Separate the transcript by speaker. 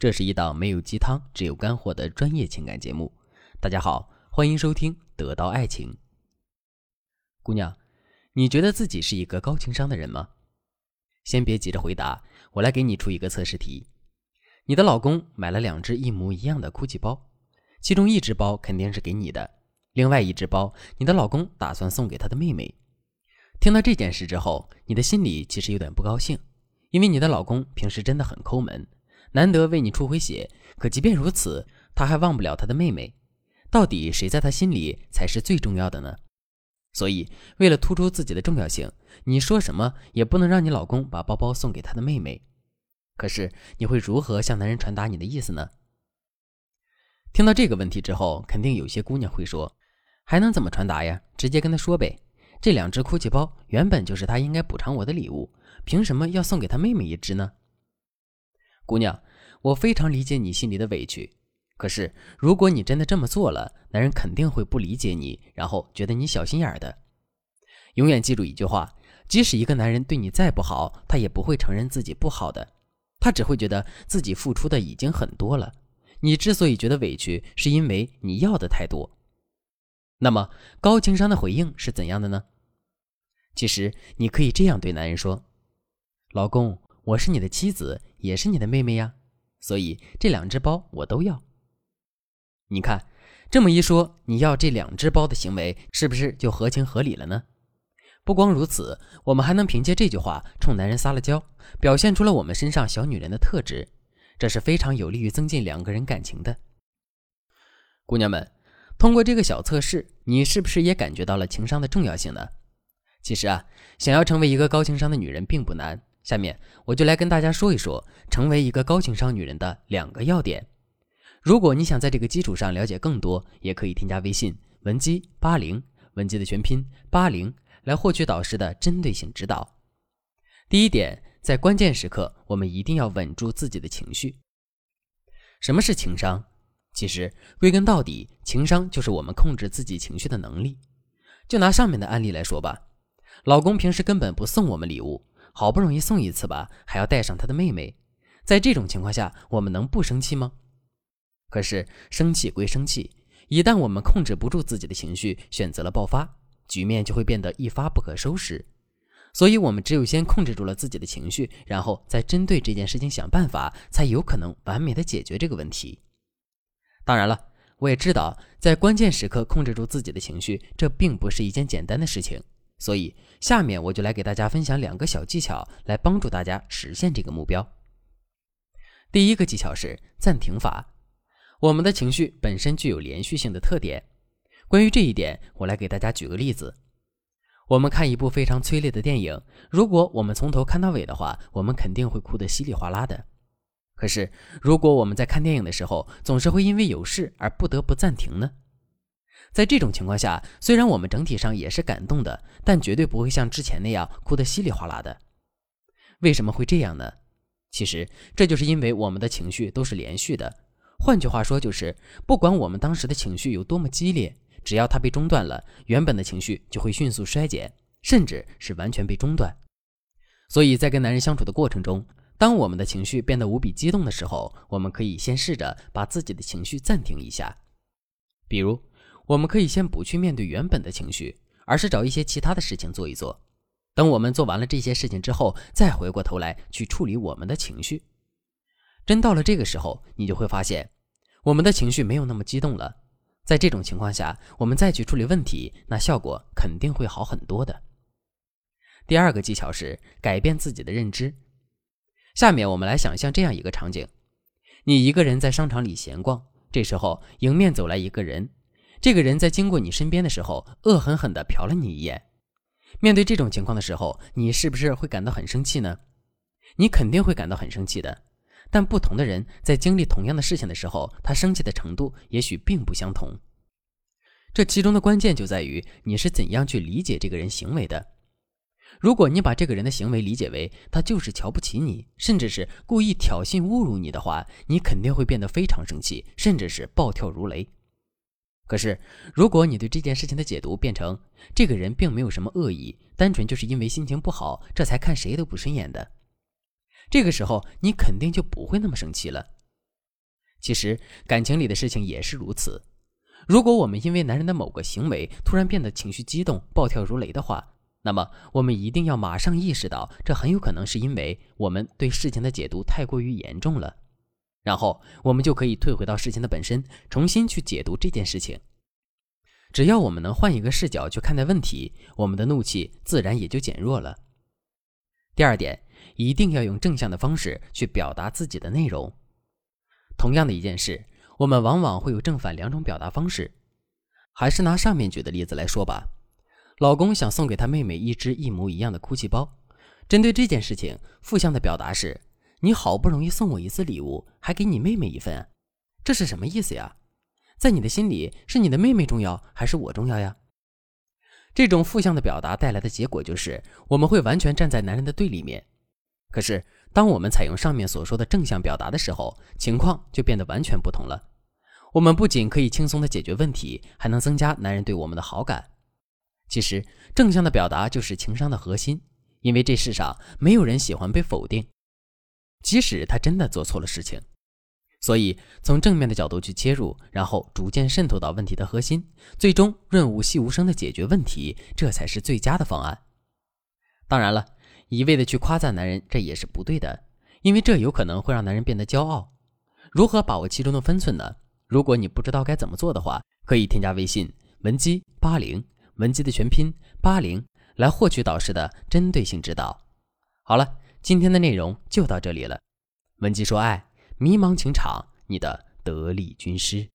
Speaker 1: 这是一档没有鸡汤，只有干货的专业情感节目。大家好，欢迎收听《得到爱情》。姑娘，你觉得自己是一个高情商的人吗？先别急着回答，我来给你出一个测试题。你的老公买了两只一模一样的 GUCCI 包，其中一只包肯定是给你的，另外一只包你的老公打算送给他的妹妹。听到这件事之后，你的心里其实有点不高兴，因为你的老公平时真的很抠门。难得为你出回血，可即便如此，他还忘不了他的妹妹。到底谁在他心里才是最重要的呢？所以，为了突出自己的重要性，你说什么也不能让你老公把包包送给他的妹妹。可是，你会如何向男人传达你的意思呢？听到这个问题之后，肯定有些姑娘会说：“还能怎么传达呀？直接跟他说呗。这两只 GUCCI 包原本就是他应该补偿我的礼物，凭什么要送给他妹妹一只呢？”姑娘，我非常理解你心里的委屈，可是如果你真的这么做了，男人肯定会不理解你，然后觉得你小心眼儿的。永远记住一句话：即使一个男人对你再不好，他也不会承认自己不好的，他只会觉得自己付出的已经很多了。你之所以觉得委屈，是因为你要的太多。那么高情商的回应是怎样的呢？其实你可以这样对男人说：“老公。”我是你的妻子，也是你的妹妹呀，所以这两只包我都要。你看，这么一说，你要这两只包的行为是不是就合情合理了呢？不光如此，我们还能凭借这句话冲男人撒了娇，表现出了我们身上小女人的特质，这是非常有利于增进两个人感情的。姑娘们，通过这个小测试，你是不是也感觉到了情商的重要性呢？其实啊，想要成为一个高情商的女人并不难。下面我就来跟大家说一说成为一个高情商女人的两个要点。如果你想在这个基础上了解更多，也可以添加微信文姬八零，文姬的全拼八零，来获取导师的针对性指导。第一点，在关键时刻，我们一定要稳住自己的情绪。什么是情商？其实归根到底，情商就是我们控制自己情绪的能力。就拿上面的案例来说吧，老公平时根本不送我们礼物。好不容易送一次吧，还要带上他的妹妹，在这种情况下，我们能不生气吗？可是生气归生气，一旦我们控制不住自己的情绪，选择了爆发，局面就会变得一发不可收拾。所以，我们只有先控制住了自己的情绪，然后再针对这件事情想办法，才有可能完美的解决这个问题。当然了，我也知道，在关键时刻控制住自己的情绪，这并不是一件简单的事情。所以，下面我就来给大家分享两个小技巧，来帮助大家实现这个目标。第一个技巧是暂停法。我们的情绪本身具有连续性的特点。关于这一点，我来给大家举个例子。我们看一部非常催泪的电影，如果我们从头看到尾的话，我们肯定会哭得稀里哗啦的。可是，如果我们在看电影的时候，总是会因为有事而不得不暂停呢？在这种情况下，虽然我们整体上也是感动的，但绝对不会像之前那样哭得稀里哗啦的。为什么会这样呢？其实这就是因为我们的情绪都是连续的。换句话说，就是不管我们当时的情绪有多么激烈，只要它被中断了，原本的情绪就会迅速衰减，甚至是完全被中断。所以在跟男人相处的过程中，当我们的情绪变得无比激动的时候，我们可以先试着把自己的情绪暂停一下，比如。我们可以先不去面对原本的情绪，而是找一些其他的事情做一做。等我们做完了这些事情之后，再回过头来去处理我们的情绪。真到了这个时候，你就会发现，我们的情绪没有那么激动了。在这种情况下，我们再去处理问题，那效果肯定会好很多的。第二个技巧是改变自己的认知。下面我们来想象这样一个场景：你一个人在商场里闲逛，这时候迎面走来一个人。这个人在经过你身边的时候，恶狠狠地瞟了你一眼。面对这种情况的时候，你是不是会感到很生气呢？你肯定会感到很生气的。但不同的人在经历同样的事情的时候，他生气的程度也许并不相同。这其中的关键就在于你是怎样去理解这个人行为的。如果你把这个人的行为理解为他就是瞧不起你，甚至是故意挑衅侮辱你的话，你肯定会变得非常生气，甚至是暴跳如雷。可是，如果你对这件事情的解读变成这个人并没有什么恶意，单纯就是因为心情不好，这才看谁都不顺眼的，这个时候你肯定就不会那么生气了。其实感情里的事情也是如此。如果我们因为男人的某个行为突然变得情绪激动、暴跳如雷的话，那么我们一定要马上意识到，这很有可能是因为我们对事情的解读太过于严重了。然后我们就可以退回到事情的本身，重新去解读这件事情。只要我们能换一个视角去看待问题，我们的怒气自然也就减弱了。第二点，一定要用正向的方式去表达自己的内容。同样的一件事，我们往往会有正反两种表达方式。还是拿上面举的例子来说吧。老公想送给他妹妹一只一模一样的哭泣包，针对这件事情，负向的表达是：你好不容易送我一次礼物，还给你妹妹一份，这是什么意思呀？在你的心里，是你的妹妹重要还是我重要呀？这种负向的表达带来的结果就是，我们会完全站在男人的对立面。可是，当我们采用上面所说的正向表达的时候，情况就变得完全不同了。我们不仅可以轻松的解决问题，还能增加男人对我们的好感。其实，正向的表达就是情商的核心，因为这世上没有人喜欢被否定，即使他真的做错了事情。所以，从正面的角度去切入，然后逐渐渗透到问题的核心，最终润物细无声的解决问题，这才是最佳的方案。当然了，一味的去夸赞男人，这也是不对的，因为这有可能会让男人变得骄傲。如何把握其中的分寸呢？如果你不知道该怎么做的话，可以添加微信文姬八零，文姬的全拼八零，来获取导师的针对性指导。好了，今天的内容就到这里了，文姬说爱。迷茫情场，你的得力军师。